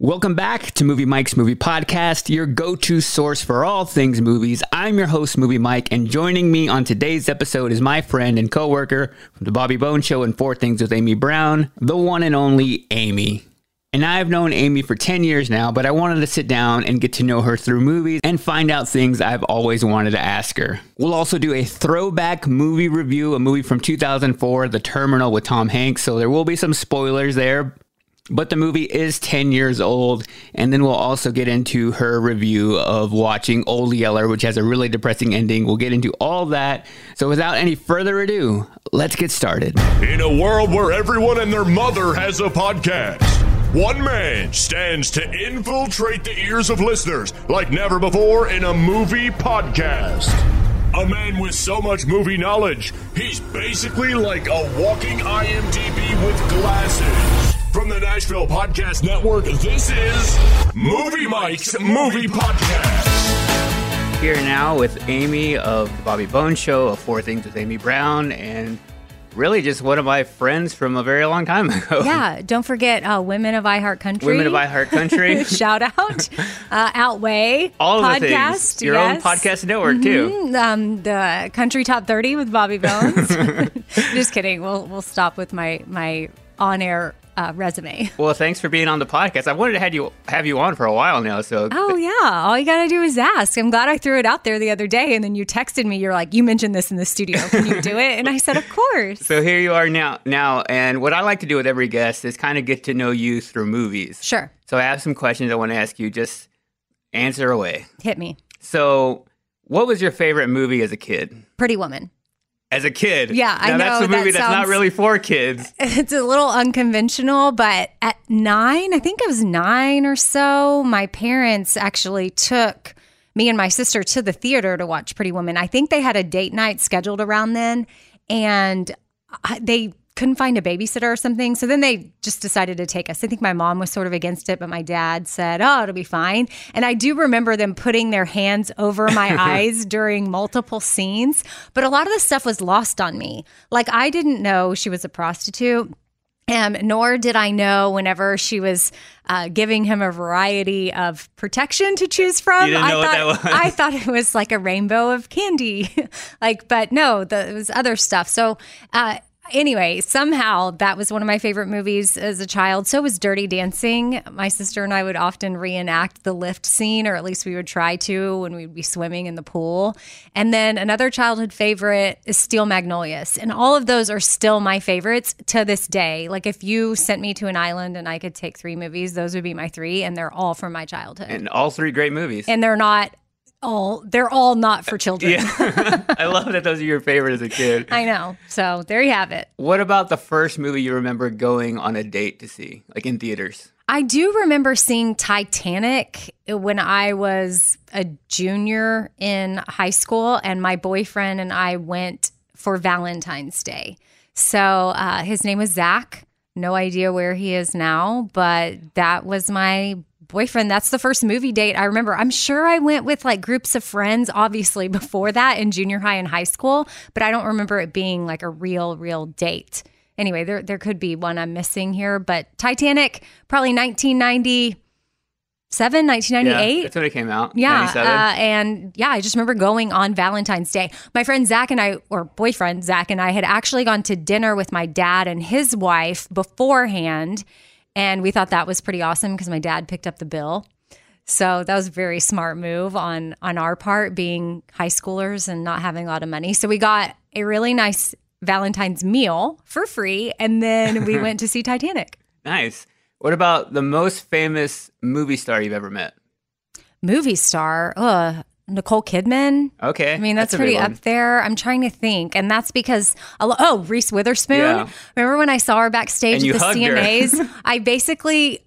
Welcome back to Movie Mike's Movie Podcast, your go to source for all things movies. I'm your host, Movie Mike, and joining me on today's episode is my friend and co worker from The Bobby Bones Show and Four Things with Amy Brown, the one and only Amy. And I've known Amy for 10 years now, but I wanted to sit down and get to know her through movies and find out things I've always wanted to ask her. We'll also do a throwback movie review, a movie from 2004, The Terminal with Tom Hanks, so there will be some spoilers there. But the movie is 10 years old. And then we'll also get into her review of watching Old Yeller, which has a really depressing ending. We'll get into all that. So without any further ado, let's get started. In a world where everyone and their mother has a podcast, one man stands to infiltrate the ears of listeners like never before in a movie podcast. A man with so much movie knowledge, he's basically like a walking IMDb with glasses. From the Nashville Podcast Network, this is Movie Mike's Movie Podcast. Here now with Amy of the Bobby Bones Show, of Four Things with Amy Brown, and really just one of my friends from a very long time ago. Yeah, don't forget uh, Women of iHeart Country. Women of iHeart Country. Shout out. Uh, Outweigh. All of podcast, the things. Your yes. own podcast network, too. Mhm, Um, the Country Top 30 with Bobby Bones. Just kidding. We'll, we'll stop with my, my on air uh, resume. Well, thanks for being on the podcast. I wanted to have you have you on for a while now. So Oh, yeah. All you got to do is ask. I'm glad I threw it out there the other day. And then you texted me. You're like, you mentioned this in the studio. Can you do it? And I said, of course. So here you are now. Now, and what I like to do with every guest is kind of get to know you through movies. Sure. So I have some questions I want to ask you. Just answer away. Hit me. So, what was your favorite movie as a kid? Pretty Woman. As a kid, Yeah, I now, That's a movie that that's not really for kids. It's a little unconventional, but at nine, I think I was nine or so, my parents actually took me and my sister to the theater to watch Pretty Woman. I think they had a date night scheduled around then, and they couldn't find a babysitter or something. So then they just decided to take us. I think my mom was sort of against it, but my dad said, Oh, it'll be fine. And I do remember them putting their hands over my eyes during multiple scenes. But a lot of the stuff was lost on me. Like, I didn't know she was a prostitute. Um, nor did I know whenever she was uh, giving him a variety of protection to choose from. I thought that was. I thought it was like a rainbow of candy, like, but no, the, it was other stuff. So, uh, anyway, somehow that was one of my favorite movies as a child. So was Dirty Dancing. My sister and I would often reenact the lift scene, or at least we would try to when we'd be swimming in the pool. And then another childhood favorite is Steel Magnolias. And all of those are still my favorites to this day. Like if you sent me to an island and I could take three movies, those would be my three, and they're all from my childhood. And all three great movies. and they're not all they're all not for children. yeah, I love that those are your favorite as a kid. I know. So there you have it. What about the first movie you remember going on a date to see, like in theaters? I do remember seeing Titanic when I was a junior in high school, and my boyfriend and I went for Valentine's Day. So uh, his name was Zach. No idea where he is now, but that was my boyfriend. That's the first movie date I remember. I'm sure I went with like groups of friends, obviously, before that in junior high and high school, but I don't remember it being like a real, real date. Anyway, there, there could be one I'm missing here, but Titanic, probably 1997, 1998. Yeah, that's when it came out. Yeah. Uh, and yeah, I just remember going on Valentine's Day. My friend Zach and I, or boyfriend Zach and I, had actually gone to dinner with my dad and his wife beforehand. And we thought that was pretty awesome because my dad picked up the bill. So that was a very smart move on on our part, being high schoolers and not having a lot of money. So we got a really nice Valentine's meal for free, and then we went to see Titanic. nice. What about the most famous movie star you've ever met? Movie star, uh, Nicole Kidman. Okay. I mean, that's, a pretty up there. I'm trying to think. And that's because, a lo- oh, Reese Witherspoon. Yeah. Remember when I saw her backstage at the. CMAs? I basically,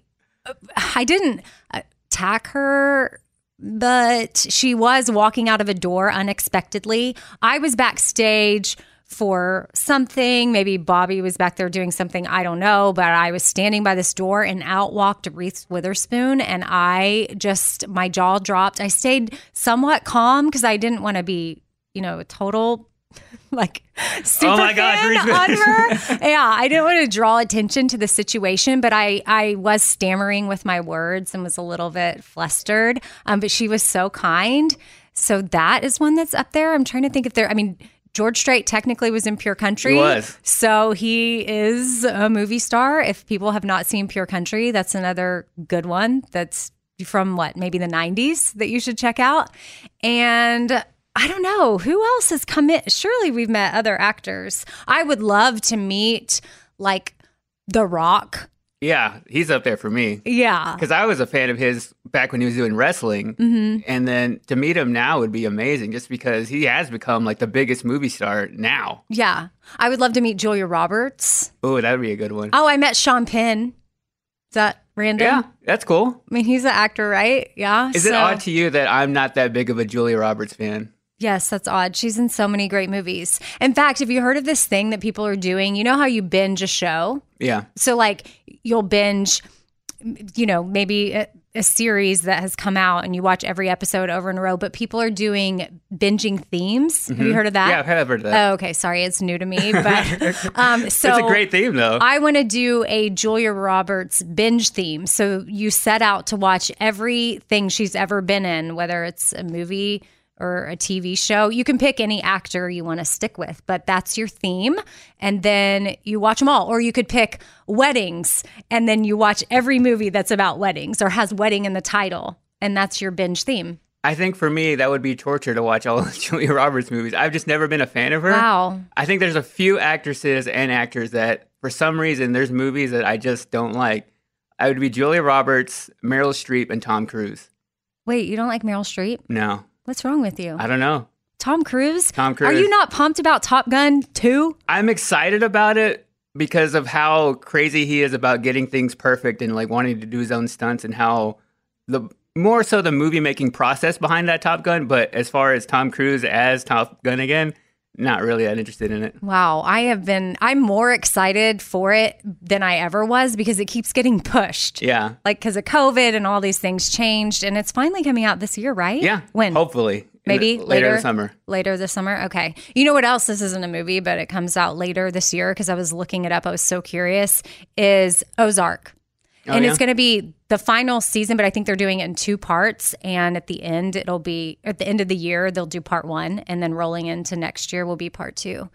uh, I didn't uh, attack her, but she was walking out of a door unexpectedly. I was backstage for something. Maybe Bobby was back there doing something. I don't know. But I was standing by this door and out walked Reese Witherspoon. And I just, my jaw dropped. I stayed somewhat calm because I didn't want to be, you know, a total like super Oh my gosh, fan Reese on Witherspoon. her. yeah, I didn't want to draw attention to the situation, but I I was stammering with my words and was a little bit flustered. Um, but she was so kind. So that is one that's up there. I'm trying to think if there. I mean. George Strait technically was in Pure Country. He was. So he is a movie star. If people have not seen Pure Country, that's another good one. That's from what, maybe the 90s that you should check out. And I don't know who else has come in. Surely we've met other actors. I would love to meet like The Rock. Yeah, he's up there for me. Yeah. Because I was a fan of his back when he was doing wrestling. hmm And then to meet him now would be amazing just because he has become like the biggest movie star now. Yeah. I would love to meet Julia Roberts. Oh, that would be a good one. Oh, I met Sean Penn. Is that random? Yeah, that's cool. I mean, he's an actor, right? Yeah. Is it odd to you that I'm not that big of a Julia Roberts fan? Yes, that's odd. She's in so many great movies. In fact, have you heard of this thing that people are doing? You know how you binge a show? Yeah. So, like, you'll binge, you know, maybe a, a series that has come out and you watch every episode over in a row, but people are doing binging themes. Have you Mhm. heard of that? Yeah, I've heard of that. Oh, okay. Sorry, it's new to me. But um, so it's a great theme, though. I want to do a Julia Roberts binge theme. So you set out to watch everything she's ever been in, whether it's a movie or a TV show. You can pick any actor you want to stick with, but that's your theme. And then you watch them all. Or you could pick weddings and then you watch every movie that's about weddings or has wedding in the title. And that's your binge theme. I think for me, that would be torture to watch all of Julia Roberts movies. I've just never been a fan of her. Wow. I think there's a few actresses and actors that, for some reason, there's movies that I just don't like. I would be Julia Roberts, Meryl Streep, and Tom Cruise. Wait, you don't like Meryl Streep? No, What's wrong with you? I don't know. Tom Cruise? Tom Cruise. Are you not pumped about Top Gun 2? I'm excited about it because of how crazy he is about getting things perfect and like wanting to do his own stunts and how the more so the movie making process behind that Top Gun. But as far as Tom Cruise as Top Gun again, not really that interested in it. Wow, I have been I'm more excited for it than I ever was because it keeps getting pushed. Yeah. Like cuz of COVID and all these things changed and it's finally coming out this year, right? Yeah. When? Hopefully. Maybe the- later, this summer. Later this summer. Okay. You know what else? This isn't a movie, but it comes out later this year because I was looking it up. I was so curious. Is Ozark, Oh, and yeah? it's going to be the final season, but I think they're doing it in two parts. And at the end, it'll be at the end of the year they'll do part one, and then rolling into next year will be part two.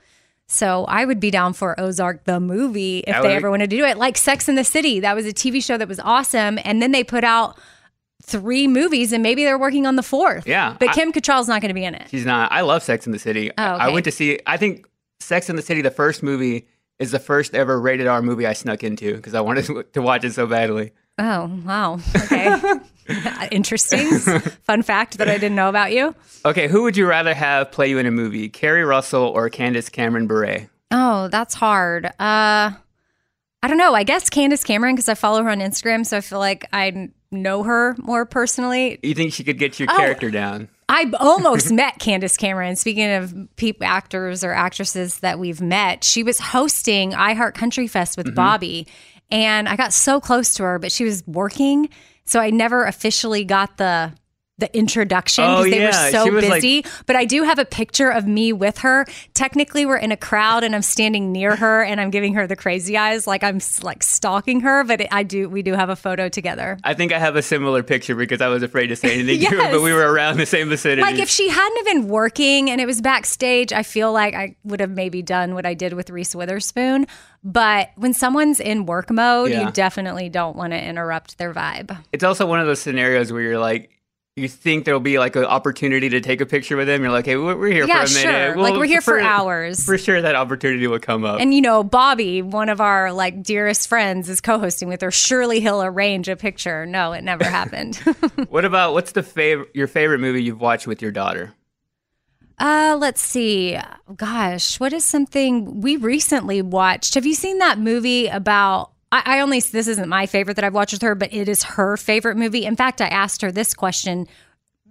So I would be down for Ozark the movie if they be- ever wanted to do it. Like Sex in the City, that was a TV show that was awesome, and then they put out three movies, and maybe they're working on the fourth. Yeah, but I- Kim Cattrall's not going to be in it. She's not. I love Sex in the City. Oh, I went to see. I think Sex in the City, the first movie, is the first ever rated R movie I snuck into because I wanted to watch it so badly. Oh, wow. Okay. Interesting. Fun fact that I didn't know about you. Okay, who would you rather have play you in a movie, Keri Russell or Candace Cameron Bure? Oh, that's hard. Uh I don't know. I guess Candace Cameron because I follow her on Instagram, so I feel like I know her more personally. You think she could get your Oh. character down? I almost met Candace Cameron. Speaking of actors or actresses that we've met, she was hosting iHeart Country Fest with mm-hmm. Bobby, and I got so close to her, but she was working, so I never officially got the the introduction Oh, because they yeah. were so was, like- busy. but I do have a picture of me with her. Technically, we're in a crowd, and I'm standing near her, and I'm giving her the crazy eyes, like I'm like stalking her. But it, I do, we do have a photo together. I think I have a similar picture because I was afraid to say anything to her, but we were around the same vicinity. Like if she hadn't have been working and it was backstage, I feel like I would have maybe done what I did with Reese Witherspoon. But when someone's in work mode, Yeah. you definitely don't want to interrupt their vibe. it's also one of those scenarios where you're like, you think there'll be like an opportunity to take a picture with them. You're like, hey, we're, here Yeah, for a minute. sure. Like, we're here for hours. For sure, that opportunity will come up. And you know, Bobby, one of our like dearest friends, is co-hosting with her. Surely he'll arrange a picture. No, it never happened. what about what's the favorite your favorite movie you've watched with your daughter? Uh, let's see. Gosh, what is something we recently watched? Have you seen that movie about? I, I only this isn't my favorite that I've watched with her, but it is her favorite movie. In fact, I asked her this question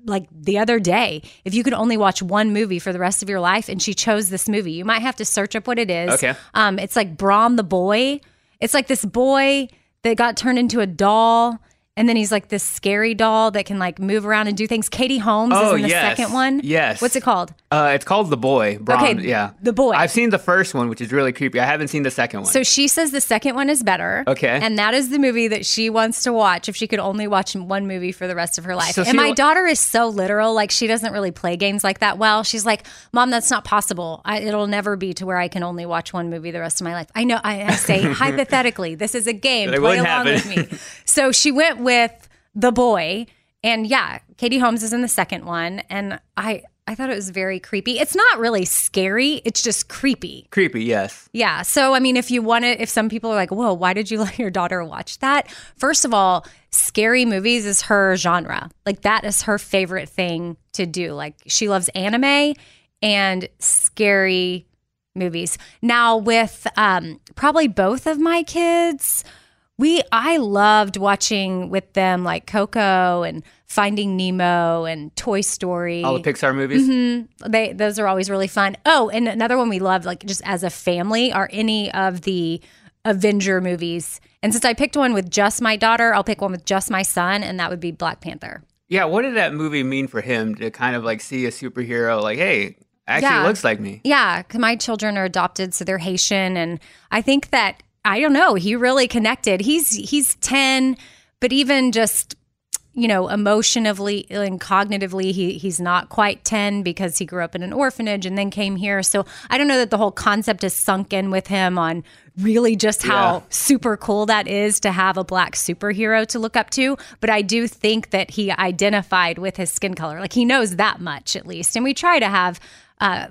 like the other day if you could only watch one movie for the rest of your life, and she chose this movie. You might have to search up what it is. Okay. Um, it's like brom the boy. It's like this boy that got turned into a doll. And then he's like this scary doll that can like move around and do things. Katie Holmes Oh, is in the yes. second one. Yes. What's it called? Uh, it's called The Boy. Brahm, Okay, yeah, The Boy. I've seen the first one, which is really creepy. I haven't seen the second one. So she says the second one is better. Okay. And that is the movie that she wants to watch if she could only watch one movie for the rest of her life. So and my daughter is so literal. Like, she doesn't really play games like that well. She's like, Mom, that's not possible. I, it'll never be to where I can only watch one movie the rest of my life. I know. I, I say, hypothetically, this is a game. Play along happen. with me. So she went with The Boy. And yeah, Katie Holmes is in the second one. And I. I thought it was very creepy. It's not really scary. It's just creepy. creepy, yes. Yeah. So, I mean, if you want it, if some people are like, whoa, why did you let your daughter watch that? First of all, scary movies is her genre. Like, that is her favorite thing to do. Like, she loves anime and scary movies. Now, with um, probably both of my kids, we I loved watching with them like Coco and Finding Nemo and Toy Story. All the Pixar movies. Mm-hmm. They those are always really fun. Oh, and another one we love, like just as a family, are any of the Avenger movies. And since I picked one with just my daughter, I'll pick one with just my son, and that would be Black Panther. Yeah, what did that movie mean for him to kind of like see a superhero like, hey, actually Yeah. looks like me? Yeah, my children are adopted, so they're Haitian, and I think that I don't know. He really connected. He's he's ten, but even just you know emotionally and cognitively, he he's not quite ten because he grew up in an orphanage and then came here. So I don't know that the whole concept is sunk in with him on really just how Yeah. super cool that is to have a black superhero to look up to. But I do think that he identified with his skin color. Like he knows that much at least. And we try to have uh,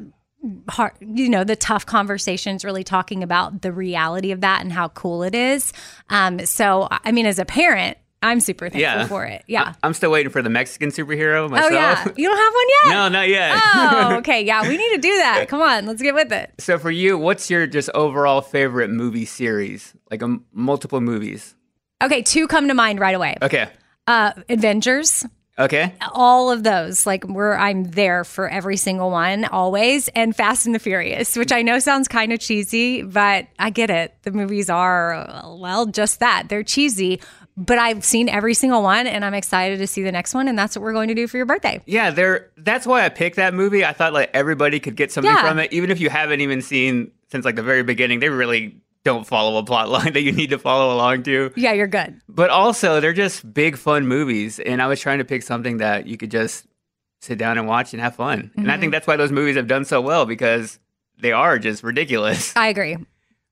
hard, you know, the tough conversations, really talking about the reality of that and how cool it is. Um, so, I mean, as a parent, I'm super thankful Yeah. for it. Yeah. I'm still waiting for the Mexican superhero oh, myself. yeah. You don't have one yet? no, not yet. Oh, okay. Yeah, we need to do that. Come on, let's get with it. So for you, what's your just overall favorite movie series? Like a, multiple movies. Okay, two come to mind right away. Okay. Uh, Avengers. Okay. all of those like we're i'm there for every single one always and fast and the furious which i know sounds kind of cheesy but i get it the movies are well just that they're cheesy but i've seen every single one and i'm excited to see the next one and that's what we're going to do for your birthday Yeah, there. That's why I picked that movie. I thought like everybody could get something Yeah. from it, even if you haven't even seen since like the very beginning. They really don't follow a plot line that you need to follow along to. yeah you're good But also, they're just big fun movies, and I was trying to pick something that you could just sit down and watch and have fun. And I think that's why those movies have done so well because they are just ridiculous. i agree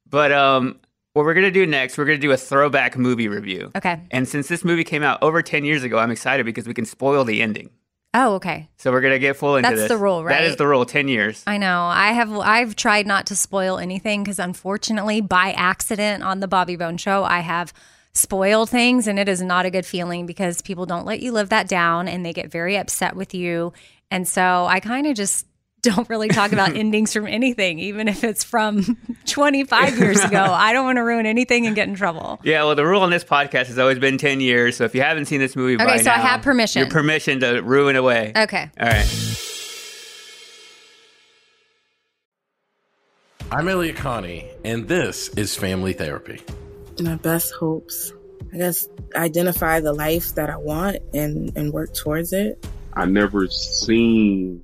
But um, what we're gonna do next, we're gonna do a throwback movie review. okay And since this movie came out over ten years ago, I'm excited because we can spoil the ending. Oh okay So we're gonna get full into That's this. the rule, right? That is the rule. Ten years. I know. I have I've tried not to spoil anything because unfortunately by accident on the Bobby Bones show I have spoiled things and it is not a good feeling because people don't let you live that down and they get very upset with you. And so I kind of just don't really talk about endings from anything, even if it's from 25 years ago. I don't want to ruin anything and get in trouble. Yeah, well, the rule on this podcast has always been 10 years. So if you haven't seen this movie Okay, by so I have permission. Your permission to ruin away. Okay. All right. I'm Elliot Connie, and this is Family Therapy. my best hopes. I guess identify the life that I want and, and work towards it. I never seen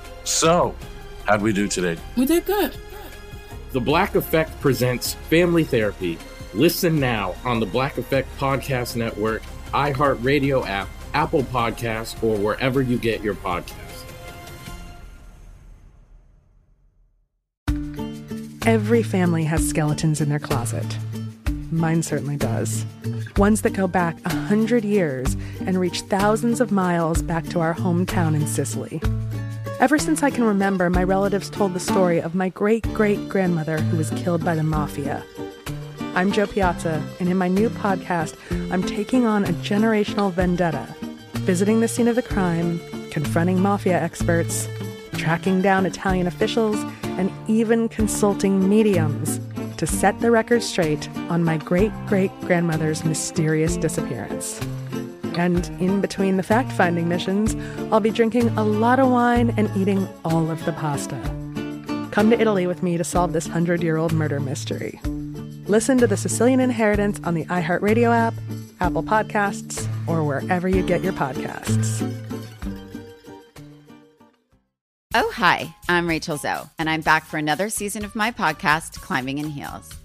So, how'd we do today? We did good. The Black Effect presents Family Therapy. Listen now on the Black Effect Podcast Network, iHeartRadio app, Apple Podcasts, or wherever you get your podcasts. Every family has skeletons in their closet. Mine certainly does. Ones that go back a hundred years and reach thousands of miles back to our hometown in Sicily. Ever since I can remember, my relatives told the story of my great great grandmother who was killed by the mafia. I'm Jo Piazza, and in my new podcast, I'm taking on a generational vendetta, visiting the scene of the crime, confronting mafia experts, tracking down Italian officials, and even consulting mediums to set the record straight on my great great grandmother's mysterious disappearance. And in between the fact finding missions, I'll be drinking a lot of wine and eating all of the pasta. Come to Italy with me to solve this hundred year old murder mystery. Listen to The Sicilian Inheritance on the iHeartRadio app, Apple Podcasts, or wherever you get your podcasts. Oh, hi, I'm Rachel Zoe, and I'm back for another season of my podcast, Climbing in Heels.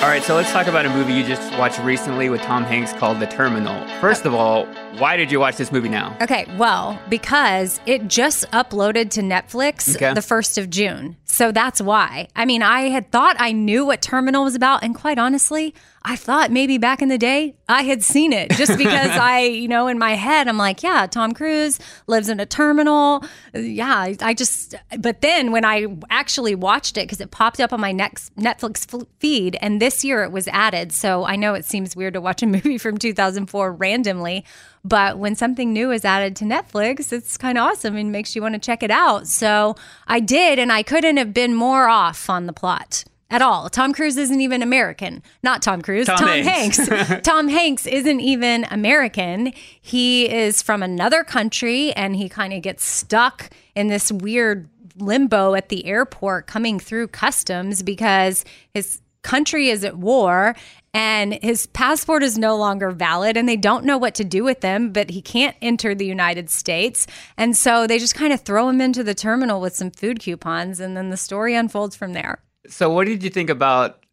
All right, so let's talk about a movie you just watched recently with Tom Hanks called The Terminal. First of all, why did you watch this movie now? Okay, well, because it just uploaded to Netflix Okay. the 1st of June. So that's why. I mean, I had thought I knew what Terminal was about. And quite honestly, I thought maybe back in the day I had seen it just because I, you know, in my head, I'm like, yeah, Tom Cruise lives in a terminal. Yeah, I, just, but then when I actually watched it, because it popped up on my next Netflix feed, and this year it was added. So I know it seems weird to watch a movie from 2004 randomly. But when something new is added to Netflix, it's kind of awesome and makes you want to check it out. So I did, and I couldn't have been more off on the plot at all. Tom Cruise isn't even American. Not Tom Cruise, Tom Tom, Hanks. Hanks. Tom Hanks isn't even American. He is from another country and he kind of gets stuck in this weird limbo at the airport coming through customs because his country is at war and his passport is no longer valid and they don't know what to do with him but he can't enter the United States and so they just kind of throw him into the terminal with some food coupons and then the story unfolds from there. So, what did you think about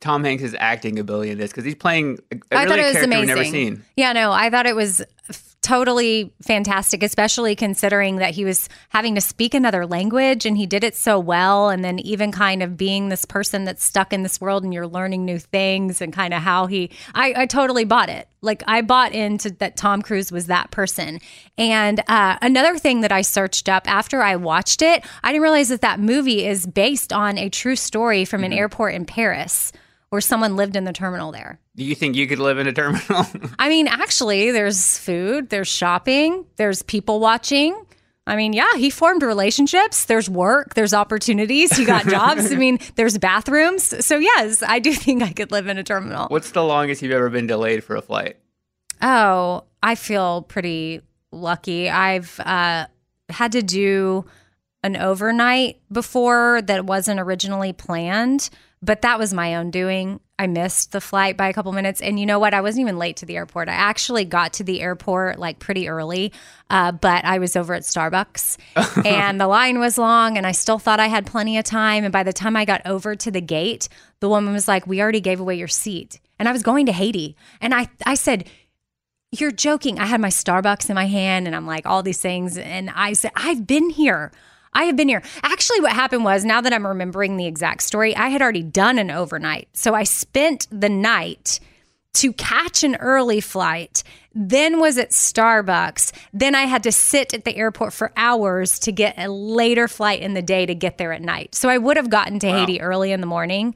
Tom Hanks' acting ability in this? Because he's playing a, a I really thought it was character amazing. we've never seen. Yeah, no, I thought it was totally fantastic, especially considering that he was having to speak another language and he did it so well. And then even kind of being this person that's stuck in this world and you're learning new things and kind of how he, I, I totally bought it. Like I bought into that Tom Cruise was that person. And uh, another thing that I searched up after I watched it, I didn't realize that that movie is based on a true story from an airport in Paris or someone lived in the terminal there. Do you think you could live in a terminal? I mean, actually, there's food, there's shopping, there's people watching. I mean, yeah, he formed relationships. There's work, there's opportunities. You got jobs. I mean, there's bathrooms. So, yes, I do think I could live in a terminal. What's the longest you've ever been delayed for a flight? Oh, I feel pretty lucky. I've uh, had to do an overnight before that wasn't originally planned, but that was my own doing. I missed the flight by a couple minutes. And you know what? I wasn't even late to the airport. I actually got to the airport like pretty early, uh, but I was over at Starbucks and the line was long and I still thought I had plenty of time. And by the time I got over to the gate, the woman was like, We already gave away your seat. And I was going to Haiti. And I, I said, You're joking. I had my Starbucks in my hand and I'm like, all these things. And I said, I've been here. I have been here. Actually, what happened was now that I'm remembering the exact story, I had already done an overnight. So I spent the night to catch an early flight, then was at Starbucks. Then I had to sit at the airport for hours to get a later flight in the day to get there at night. So I would have gotten to wow. Haiti early in the morning.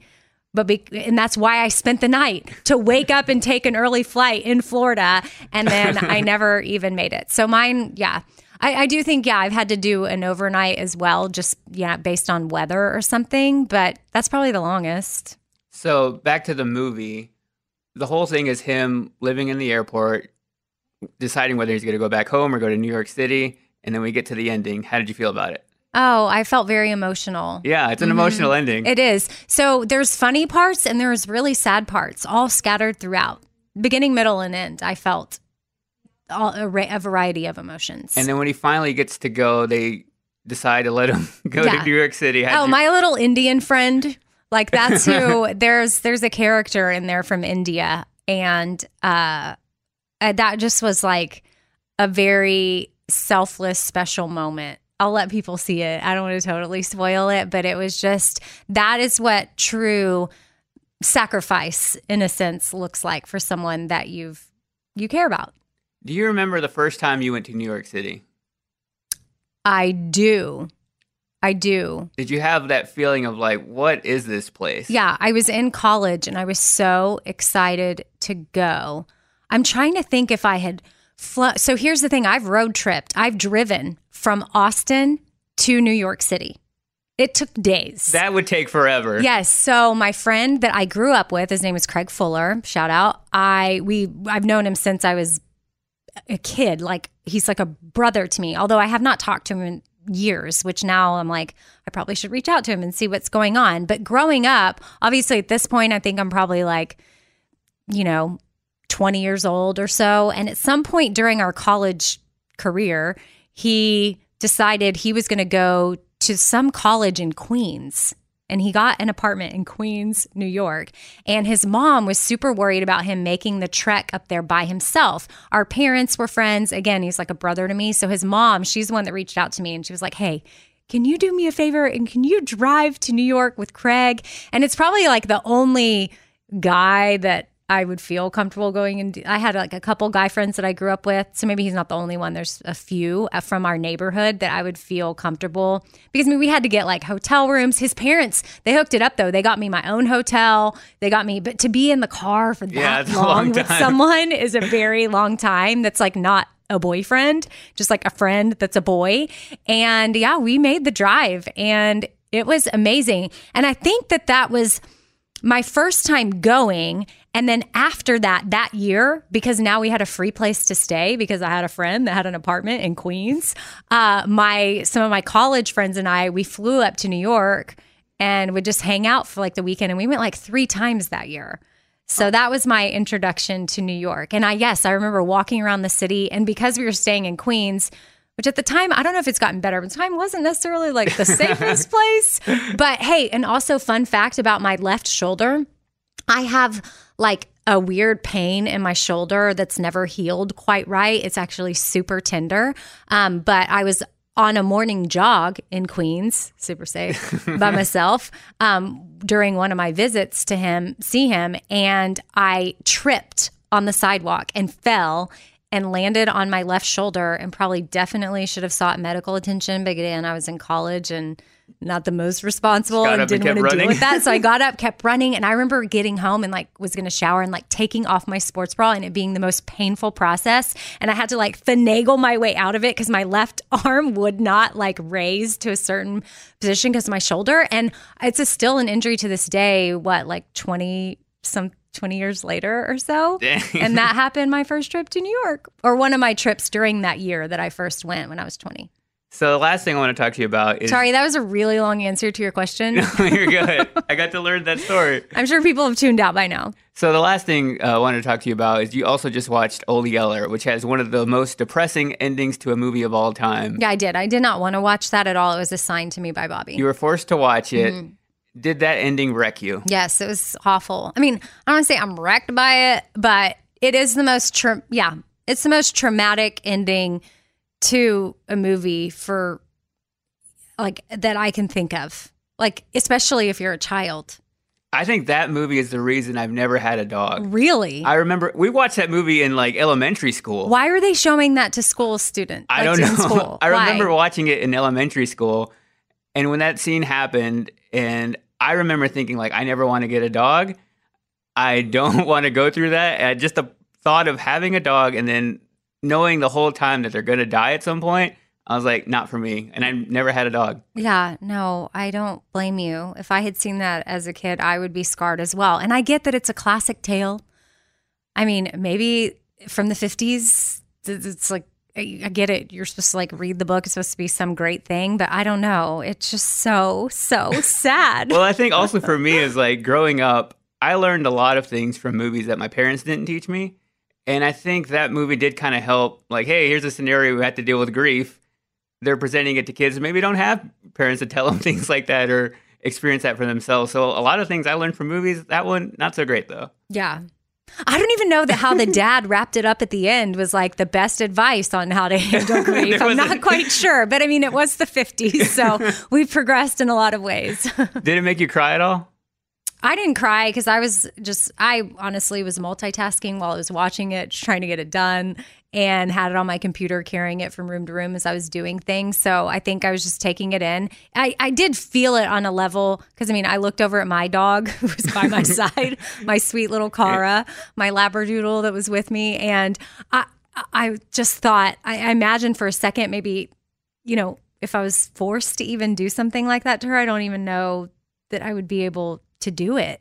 But be, and that's why I spent the night to wake up and take an early flight in Florida, and then I never even made it. So mine, yeah, I, I, do think, yeah, I've had to do an overnight as well, just yeah, based on weather or something. But that's probably the longest. So back to the movie, the whole thing is him living in the airport, deciding whether he's going to go back home or go to New York City, and then we get to the ending. How did you feel about it? Oh, I felt very emotional. Yeah, it's an mm-hmm. emotional ending. It is. So there's funny parts and there's really sad parts, all scattered throughout. Beginning, middle, and end. I felt all, a, a, variety of emotions. And then when he finally gets to go, they decide to let him go yeah. to New York City. How'd oh, you- my little Indian friend. Like that's who there's there's a character in there from India, and uh, uh, that just was like a very selfless, special moment. I'll let people see it. I don't want to totally spoil it, but it was just that is what true sacrifice, in a sense, looks like for someone that you've you care about. Do you remember the first time you went to New York City? I do. I do. Did you have that feeling of like, what is this place? Yeah, I was in college and I was so excited to go. I'm trying to think if I had flown. So here's the thing I've road tripped, I've driven from Austin to New York City. It took days. That would take forever. Yes. So my friend that I grew up with, his name is Craig Fuller. Shout out. I we I've known him since I was a kid. Like he's like a brother to me. Although I have not talked to him in years, which now I'm like, I probably should reach out to him and see what's going on. But growing up, obviously at this point, I think I'm probably like, you know, 20 years old or so. And at some point during our college career, he decided he was going to go to some college in Queens and he got an apartment in Queens, New York. And his mom was super worried about him making the trek up there by himself. Our parents were friends. Again, he's like a brother to me. So his mom, she's the one that reached out to me and she was like, hey, can you do me a favor and can you drive to New York with Craig? And it's probably like the only guy that I would feel comfortable going and I had like a couple guy friends that I grew up with. So maybe he's not the only one. There's a few uh, from our neighborhood that I would feel comfortable because I mean, we had to get like hotel rooms. His parents, they hooked it up though. They got me my own hotel. They got me, but to be in the car for that yeah, long, long with someone is a very long time. That's like not a boyfriend, just like a friend that's a boy. And yeah, we made the drive and it was amazing. And I think that that was my first time going and then after that, that year, because now we had a free place to stay because I had a friend that had an apartment in Queens. Uh, my some of my college friends and I we flew up to New York and would just hang out for like the weekend, and we went like three times that year. So that was my introduction to New York. And I yes, I remember walking around the city, and because we were staying in Queens. Which at the time, I don't know if it's gotten better, but the time wasn't necessarily like the safest place. But hey, and also fun fact about my left shoulder, I have like a weird pain in my shoulder that's never healed quite right. It's actually super tender. Um, but I was on a morning jog in Queens, super safe by myself, um, during one of my visits to him, see him, and I tripped on the sidewalk and fell and landed on my left shoulder and probably definitely should have sought medical attention. But again, I was in college and not the most responsible and didn't want to deal with that. So I got up, kept running, and I remember getting home and like was going to shower and like taking off my sports bra and it being the most painful process. And I had to like finagle my way out of it because my left arm would not like raise to a certain position because of my shoulder. And it's a, still an injury to this day. What like twenty some. 20 years later or so. Dang. And that happened my first trip to New York, or one of my trips during that year that I first went when I was 20. So the last thing I want to talk to you about is Sorry, that was a really long answer to your question. You're good. I got to learn that story. I'm sure people have tuned out by now. So the last thing uh, I wanted to talk to you about is you also just watched Old Yeller, which has one of the most depressing endings to a movie of all time. Yeah, I did. I did not want to watch that at all. It was assigned to me by Bobby. You were forced to watch it. Mhm. Did that ending wreck you? Yes, it was awful. I mean, I don't want to say I'm wrecked by it, but it is the most, tra- yeah, it's the most traumatic ending to a movie for like that I can think of. Like, especially if you're a child. I think that movie is the reason I've never had a dog. Really? I remember we watched that movie in like elementary school. Why are they showing that to school students? I don't know. I remember watching it in elementary school, and when that scene happened, and I remember thinking like, I never want to get a dog. I don't want to go through that. And just the thought of having a dog and then knowing the whole time that they're going to die at some point, I was like, not for me. And I never had a dog. Yeah, no, I don't blame you. If I had seen that as a kid, I would be scarred as well. And I get that it's a classic tale. I mean, maybe from the 50s, it's like, I get it. You're supposed to like read the book. It's supposed to be some great thing, but I don't know. It's just so, so sad. well, I think also for me is like growing up, I learned a lot of things from movies that my parents didn't teach me. And I think that movie did kind of help. Like, hey, here's a scenario we have to deal with grief. They're presenting it to kids who maybe don't have parents to tell them things like that or experience that for themselves. So a lot of things I learned from movies. That one, not so great though. Yeah. I don't even know that how the dad wrapped it up at the end was like the best advice on how to handle grief. I'm not quite sure, but I mean, it was the 50s, so we've progressed in a lot of ways. Did it make you cry at all? I didn't cry because I was just, I honestly was multitasking while I was watching it, trying to get it done, and had it on my computer, carrying it from room to room as I was doing things. So I think I was just taking it in. I, I did feel it on a level because I mean, I looked over at my dog who was by my side, my sweet little Cara, my Labradoodle that was with me. And I, I just thought, I, I imagined for a second, maybe, you know, if I was forced to even do something like that to her, I don't even know that I would be able to do it.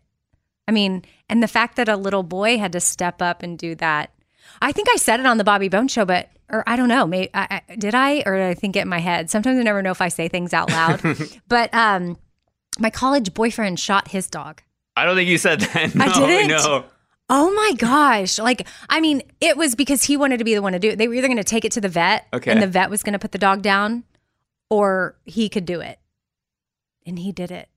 I mean, and the fact that a little boy had to step up and do that. I think I said it on the Bobby Bones show, but or I don't know, maybe I, I, did I or did I think it in my head? Sometimes I never know if I say things out loud. but um, my college boyfriend shot his dog. I don't think you said that. No, I didn't? No. Oh my gosh. Like, I mean, it was because he wanted to be the one to do it. They were either going to take it to the vet Okay. and the vet was going to put the dog down or he could do it. And he did it.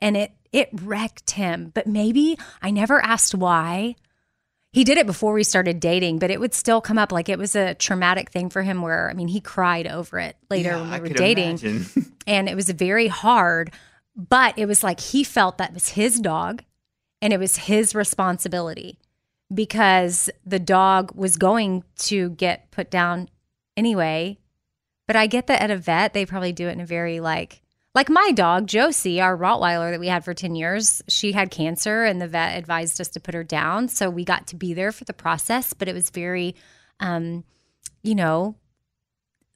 And it it wrecked him. But maybe I never asked why. He did it before we started dating, but it would still come up like it was a traumatic thing for him where I mean, he cried over it later Yeah, when we I were dating. and it was very hard but it was like he felt that was his dog and it was his responsibility because the dog was going to get put down anyway. But i get that at a vet they probably do it in a very like like my dog josie our rottweiler that we had for 10 years she had cancer and the vet advised us to put her down so we got to be there for the process but it was very um you know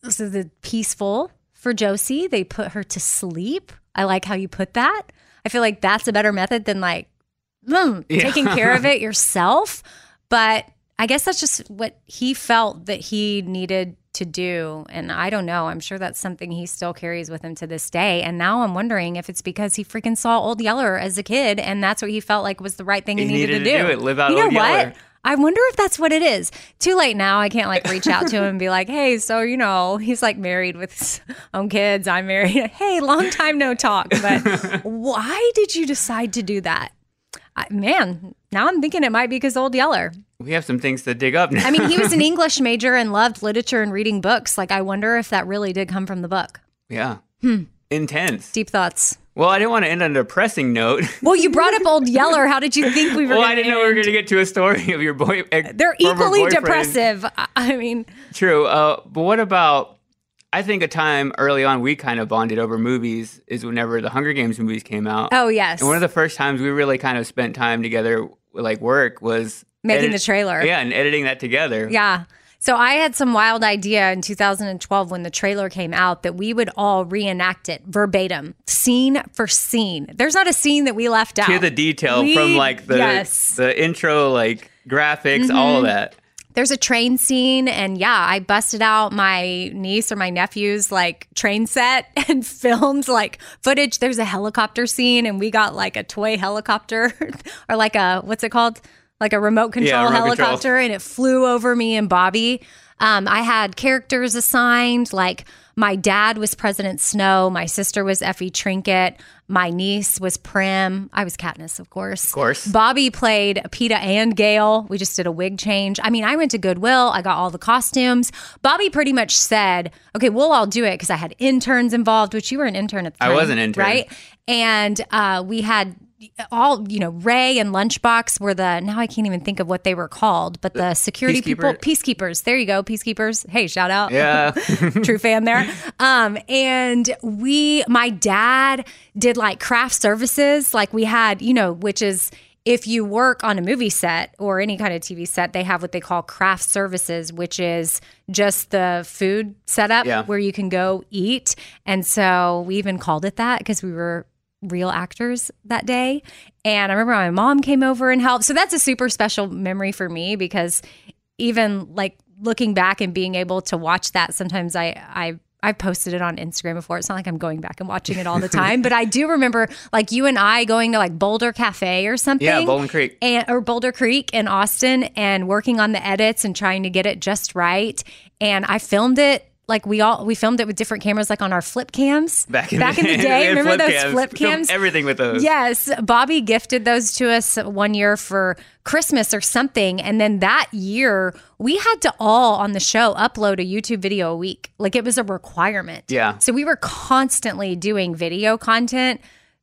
so the peaceful for Josie. They put her to sleep. I like how you put that. I feel like that's a better method than like mm, Yeah. taking care of it yourself. But I guess that's just what he felt that he needed to do. And I don't know. I'm sure that's something he still carries with him to this day. And now I'm wondering if it's because he freaking saw Old Yeller as a kid and that's what he felt like was the right thing he, He needed, needed to to do. do it, live out you know Old what? I wonder if that's what it is. Too late now. I can't like reach out to him and be like, hey, so, you know, he's like married with his own kids. I'm married. Hey, long time no talk. But why did you decide to do that? I, man, now I'm thinking it might be because Old Yeller. We have some things to dig up now. I mean, he was an English major and loved literature and reading books. Like, I wonder if that really did come from the book. yeah. Hmm. intense. Deep thoughts. Well, I didn't want to end on a depressing note. Well, you brought up Old Yeller. How did you think we were? well, I didn't know we were going to get to a story of your boy. ex- They're equally boyfriend. depressive. I- I mean, True. Uh, but what about? I think a time early on we kind of bonded over movies is whenever the Hunger Games movies came out. oh yes, And one of the first times we really kind of spent time together, like work, was Making edit- the trailer. Yeah, and editing that together. Yeah. So I had some wild idea in 2012 when the trailer came out that we would all reenact it verbatim, scene for scene. There's not a scene that we left out. To the detail We- from like the yes. the intro, like graphics, all Mhm. of that. There's a train scene, and yeah, I busted out my niece or my nephew's like train set and filmed like footage. There's a helicopter scene, and we got like a toy helicopter or like a what's it called? Like a remote control remote control. helicopter, and it flew over me and Bobby. Um, I had characters assigned, like my dad was President Snow, my sister was Effie Trinket, my niece was Prim, I was Katniss, of course. Of course. Bobby played Peeta and Gale. We just did a wig change. I mean, I went to Goodwill. I got all the costumes. Bobby pretty much said, "Okay, we'll all do it," because I had interns involved, which you were an intern at the time. I was an intern. right? And uh, we had all you know ray and lunchbox were the now i can't even think of what they were called but the security people peacekeepers there you go peacekeepers hey shout out Yeah. true fan there. Um, and we, my dad did like craft services. Like we had, you know, which is if you work on a movie set or any kind of TV set, they have what they call craft services, which is just the food setup Yeah. where you can go eat. And so we even called it that because we were real actors that day. And I remember my mom came over and helped. So that's a super special memory for me because even like looking back and being able to watch that sometimes i i I've posted it on Instagram before. It's not like I'm going back and watching it all the time, but I do remember like you and I going to like Boulder Cafe or something. Yeah, Bouldin Creek. And, or Bouldin Creek in Austin and working on the edits and trying to get it just right. And I filmed it like we all we filmed it with different cameras like on our flip cams Back in back the, in the day. Remember flip those cams. flip Filmed cams? Everything with those. Yes, Bobby gifted those to us one year for Christmas or something. And then that year, we had to all on the show upload a YouTube video a week. Like it was a requirement. Yeah. So we were constantly doing video content.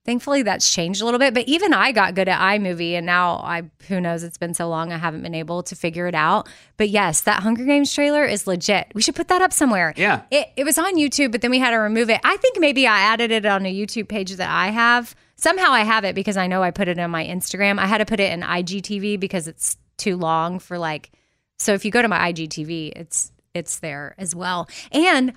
Thankfully, that's changed a little bit. But even I got good at iMovie, and now I, who knows, it's been so long, I haven't been able to figure it out. But yes, that Hunger Games trailer is legit. We should put that up somewhere. Yeah. It, it was on YouTube, but then we had to remove it. I think maybe I added it on a YouTube page that I have. Somehow I have it because I know I put it on my Instagram. I had to put it in IGTV because it's too long for like. So if you go to my IGTV, it's it's there as well. And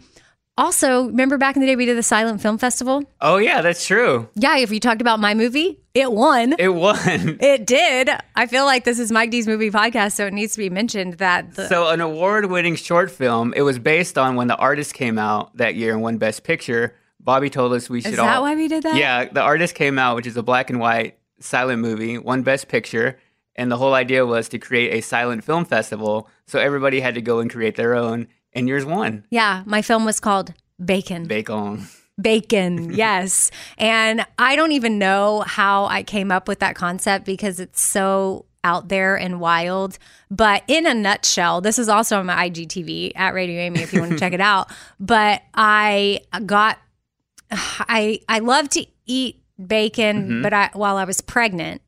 also, remember back in the day we did the Silent Film Festival? Oh yeah, that's true. Yeah, if you talked about my movie, it won. It won. It did. I feel like this is Mike D's movie podcast, so it needs to be mentioned that the So an award-winning short film. It was based on when the artist came out that year and won Best Picture. Bobby told us we should Is all. that why we did that? Yeah, the artist came out, which is a black and white silent movie, won Best Picture, and the whole idea was to create a silent film festival. So everybody had to go and create their own, and yours won. Yeah, my film was called Bacon. Bacon. Bacon, yes. And I don't even know how I came up with that concept because it's so out there and wild. But in a nutshell, this is also on my IGTV at Radio Amy if you want to check it out. But I got I I love to eat bacon, Mhm. but I while I was pregnant.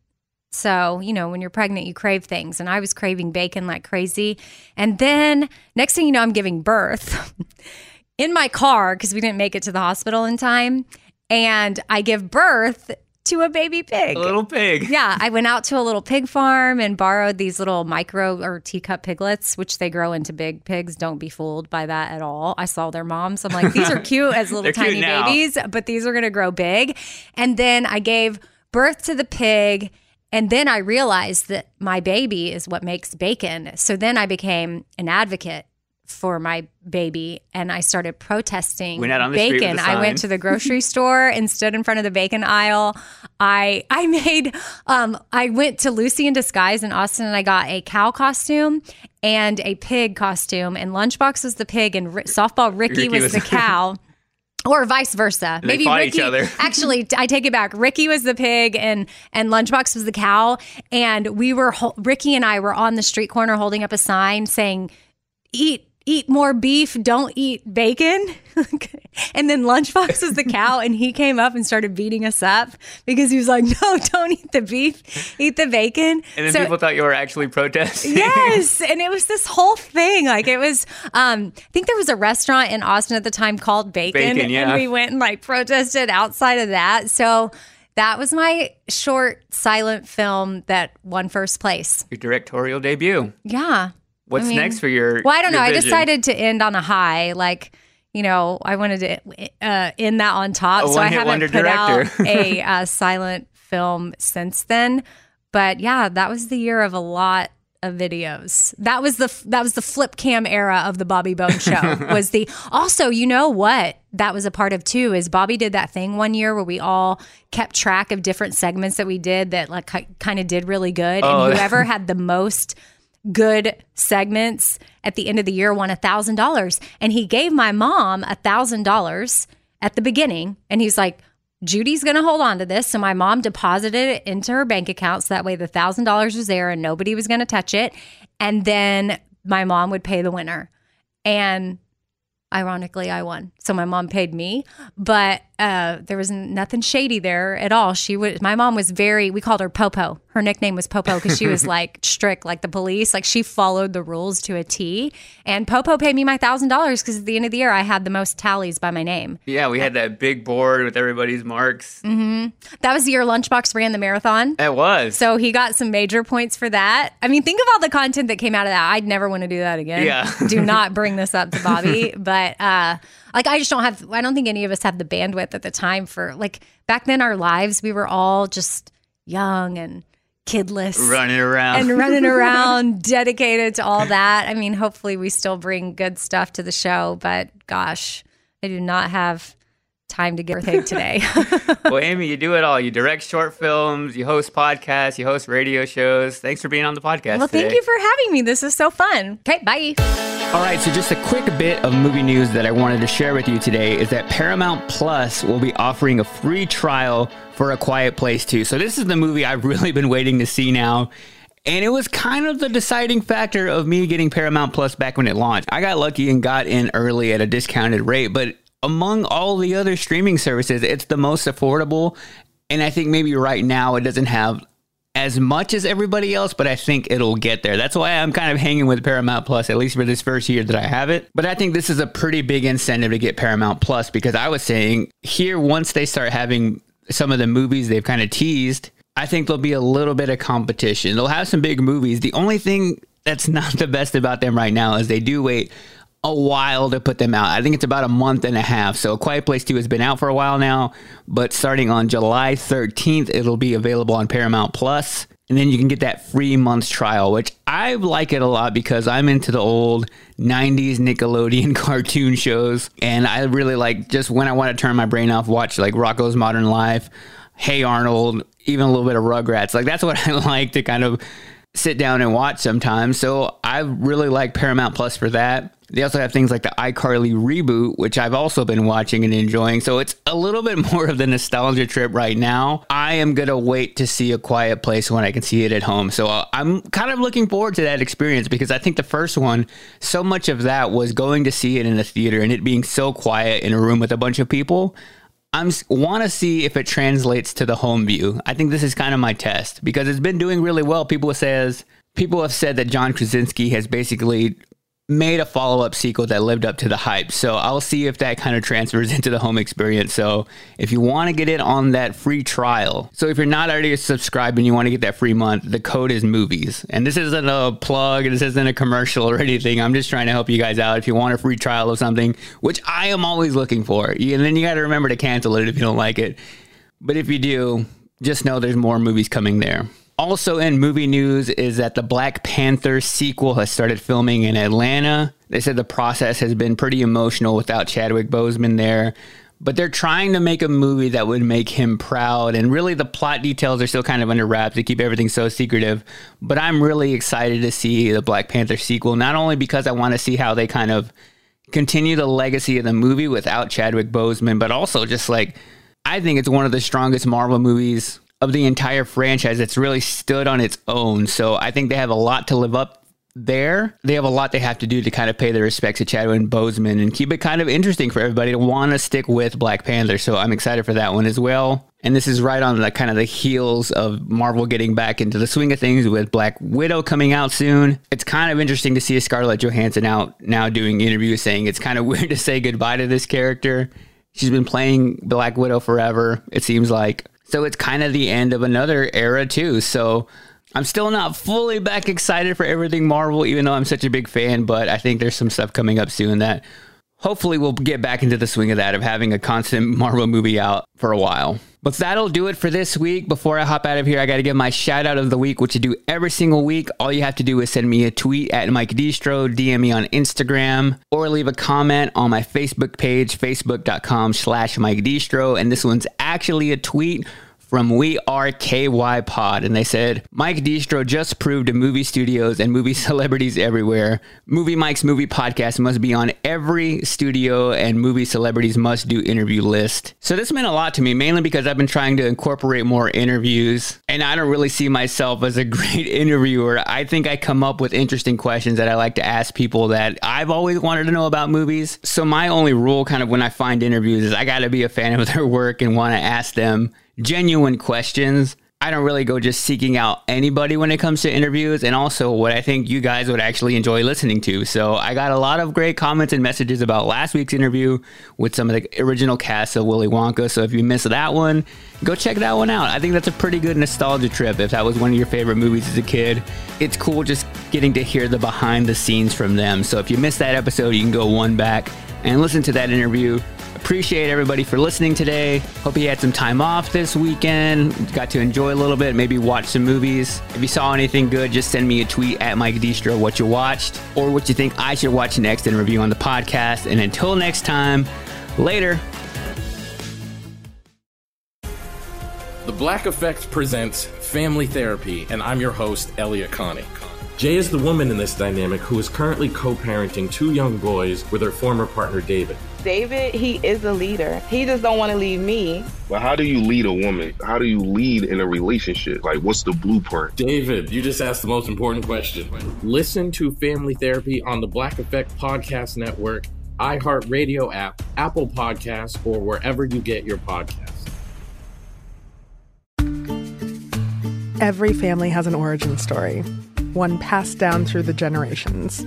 So, you know, when you're pregnant, you crave things. And I was craving bacon like crazy. And then next thing you know, I'm giving birth in my car because we didn't make it to the hospital in time. And I give birth to a baby pig. A little pig. Yeah, I went out to a little pig farm and borrowed these little micro or teacup piglets, which they grow into big pigs. Don't be fooled by that at all. I saw their moms. I'm like, these are cute as little tiny babies, but these are going to grow big. And then I gave birth to the pig. And then I realized that my baby is what makes bacon. So then I became an advocate for my baby and I started protesting Went out on the bacon. I went to the grocery store and stood in front of the bacon aisle. I I made um I went to Lucy in Disguise in Austin and I got a cow costume and a pig costume and Lunchbox was the pig and Ri- softball Ricky, Ricky was, was- the cow. Or vice versa. They Maybe Ricky. other. actually, I take it back. Ricky was the pig, and and Lunchbox was the cow. And we were Ricky and I were on the street corner holding up a sign saying, "Eat eat more beef, don't eat bacon. and then Lunchbox was the cow, and he came up and started beating us up because he was like, No, don't eat the beef, eat the bacon. And then So- people thought you were actually protesting. yes and it was this whole thing like it was um i think there was a restaurant in austin at the time called bacon, Bacon, yeah. and we went and like protested outside of that so that was my short silent film that won first place Your directorial debut. yeah What's I mean- next for your? well i don't know i decided to end on a high like you know i wanted to uh, end that on top so i haven't wonder put out director. a uh, silent film since then but yeah that was the year of a lot of videos that was the that was the flip cam era of the bobby bone show was the also you know what that was a part of too is bobby did that thing one year where we all kept track of different segments that we did that like kind of did really good Oh. and whoever had the most good segments at the end of the year won a thousand dollars. And he gave my mom a thousand dollars at the beginning. And he's like judy's going to hold on to this. So my mom deposited it into her bank account so that way the thousand dollars was there and nobody was going to touch it. And then my mom would pay the winner. And ironically i won. So my mom paid me. But uh, there was nothing shady there at all she was my mom was very we called her popo her nickname was popo because she was like strict like the police like she followed the rules to a t and popo paid me my thousand dollars because at the end of the year i had the most tallies by my name Yeah, we had that big board with everybody's marks. hmm that was the year lunchbox ran the marathon It was. so he got some major points for that. I mean, think of all the content that came out of that. I'd never want to do that again. Yeah. do not bring this up to Bobby. but uh like I just don't have I don't think any of us have the bandwidth at the time for like back then our lives, we were all just young and kidless. running around And running around, dedicated to all that. I mean, hopefully we still bring good stuff to the show, but gosh, I do not have time to get everything today. well, Amy, you do it all. You direct short films, you host podcasts, you host radio shows. Thanks for being on the podcast. well, thank today. you for having me. This is so fun. Okay, bye. All right, so just a quick bit of movie news that I wanted to share with you today is that Paramount Plus will be offering a free trial for A Quiet Place 2. So this is the movie I've really been waiting to see now. And it was kind of the deciding factor of me getting Paramount Plus back when it launched. I got lucky and got in early at a discounted rate, but among all the other streaming services, it's the most affordable. And I think maybe right now it doesn't have as much as everybody else, but I think it'll get there. That's why I'm kind of hanging with Paramount Plus, at least for this first year that I have it. But I think this is a pretty big incentive to get Paramount Plus because I was saying here, once they start having some of the movies they've kind of teased, I think there'll be a little bit of competition. They'll have some big movies. The only thing that's not the best about them right now is they do wait a while to put them out. I think it's about a month and a half. So Quiet Place 2 has been out for a while now, but starting on July 13th, it'll be available on Paramount Plus. And then you can get that free month's trial, which I like it a lot because I'm into the old 90s Nickelodeon cartoon shows. And I really like just when I want to turn my brain off, watch like Rocko's Modern Life, Hey Arnold, even a little bit of Rugrats. Like that's what I like to kind of sit down and watch sometimes. So I really like Paramount Plus for that. They also have things like the iCarly reboot, which I've also been watching and enjoying. So it's a little bit more of the nostalgia trip right now. I am going to wait to see A Quiet Place when I can see it at home. So uh, I'm kind of looking forward to that experience because I think the first one, so much of that was going to see it in the theater and it being so quiet in a room with a bunch of people. I'm want to see if it translates to the home view. I think this is kind of my test because it's been doing really well. People says people have said that John Krasinski has basically made a follow-up sequel that lived up to the hype. So I'll see if that kind of transfers into the home experience. So if you want to get in on that free trial, so if you're not already subscribed and you want to get that free month, the code is movies. And this isn't a plug, this isn't a commercial or anything. I'm just trying to help you guys out. If you want a free trial of something, which I am always looking for, and then you got to remember to cancel it if you don't like it. But if you do, just know there's more movies coming there. Also, in movie news, is that the Black Panther sequel has started filming in Atlanta. They said the process has been pretty emotional without Chadwick Boseman there, but they're trying to make a movie that would make him proud. And really, the plot details are still kind of under wraps to keep everything so secretive. But I'm really excited to see the Black Panther sequel, not only because I want to see how they kind of continue the legacy of the movie without Chadwick Boseman, but also just like I think it's one of the strongest Marvel movies of the entire franchise. that's really stood on its own. So I think they have a lot to live up there. They have a lot they have to do to kind of pay their respects to Chadwick Boseman and keep it kind of interesting for everybody to want to stick with Black Panther. So I'm excited for that one as well. And this is right on the kind of the heels of Marvel getting back into the swing of things with Black Widow coming out soon. It's kind of interesting to see Scarlett Johansson out now doing interviews saying it's kind of weird to say goodbye to this character. She's been playing Black Widow forever, it seems like. So it's kind of the end of another era too. So I'm still not fully back excited for everything Marvel, even though I'm such a big fan, but I think there's some stuff coming up soon that hopefully we'll get back into the swing of that, of having a constant Marvel movie out for a while. But that'll do it for this week. Before I hop out of here, I got to give my shout out of the week, which I do every single week. All you have to do is send me a tweet at Mike Deestro, DM me on Instagram, or leave a comment on my Facebook page, facebook.com slash Mike Deestro. And this one's actually a tweet from We Are KY Pod, and they said Mike Deestro just proved to movie studios and movie celebrities everywhere. Movie Mike's movie podcast must be on every studio, and movie celebrities must do interview list. So this meant a lot to me, mainly because I've been trying to incorporate more interviews, and I don't really see myself as a great interviewer. I think I come up with interesting questions that I like to ask people that I've always wanted to know about movies. So my only rule, kind of when I find interviews, is I got to be a fan of their work and want to ask them genuine questions. I don't really go just seeking out anybody when it comes to interviews and also what I think you guys would actually enjoy listening to. So I got a lot of great comments and messages about last week's interview with some of the original cast of Willy Wonka. So if you missed that one, go check that one out. I think that's a pretty good nostalgia trip if that was one of your favorite movies as a kid. It's cool just getting to hear the behind the scenes from them. So if you missed that episode, you can go one back and listen to that interview. Appreciate everybody for listening today. Hope you had some time off this weekend. Got to enjoy a little bit, maybe watch some movies. If you saw anything good, just send me a tweet at Mike Deestro what you watched or what you think I should watch next and review on the podcast. And until next time, later. The Black Effect presents Family Therapy, and I'm your host, Elliott Connie. Jay is the woman in this dynamic who is currently co parenting two young boys with her former partner, David. David, he is a leader. He just don't want to leave me. But how do you lead a woman? How do you lead in a relationship? Like, what's the blueprint? David, you just asked the most important question. Listen to Family Therapy on the Black Effect Podcast Network, iHeartRadio app, Apple Podcasts, or wherever you get your podcasts. Every family has an origin story, one passed down through the generations.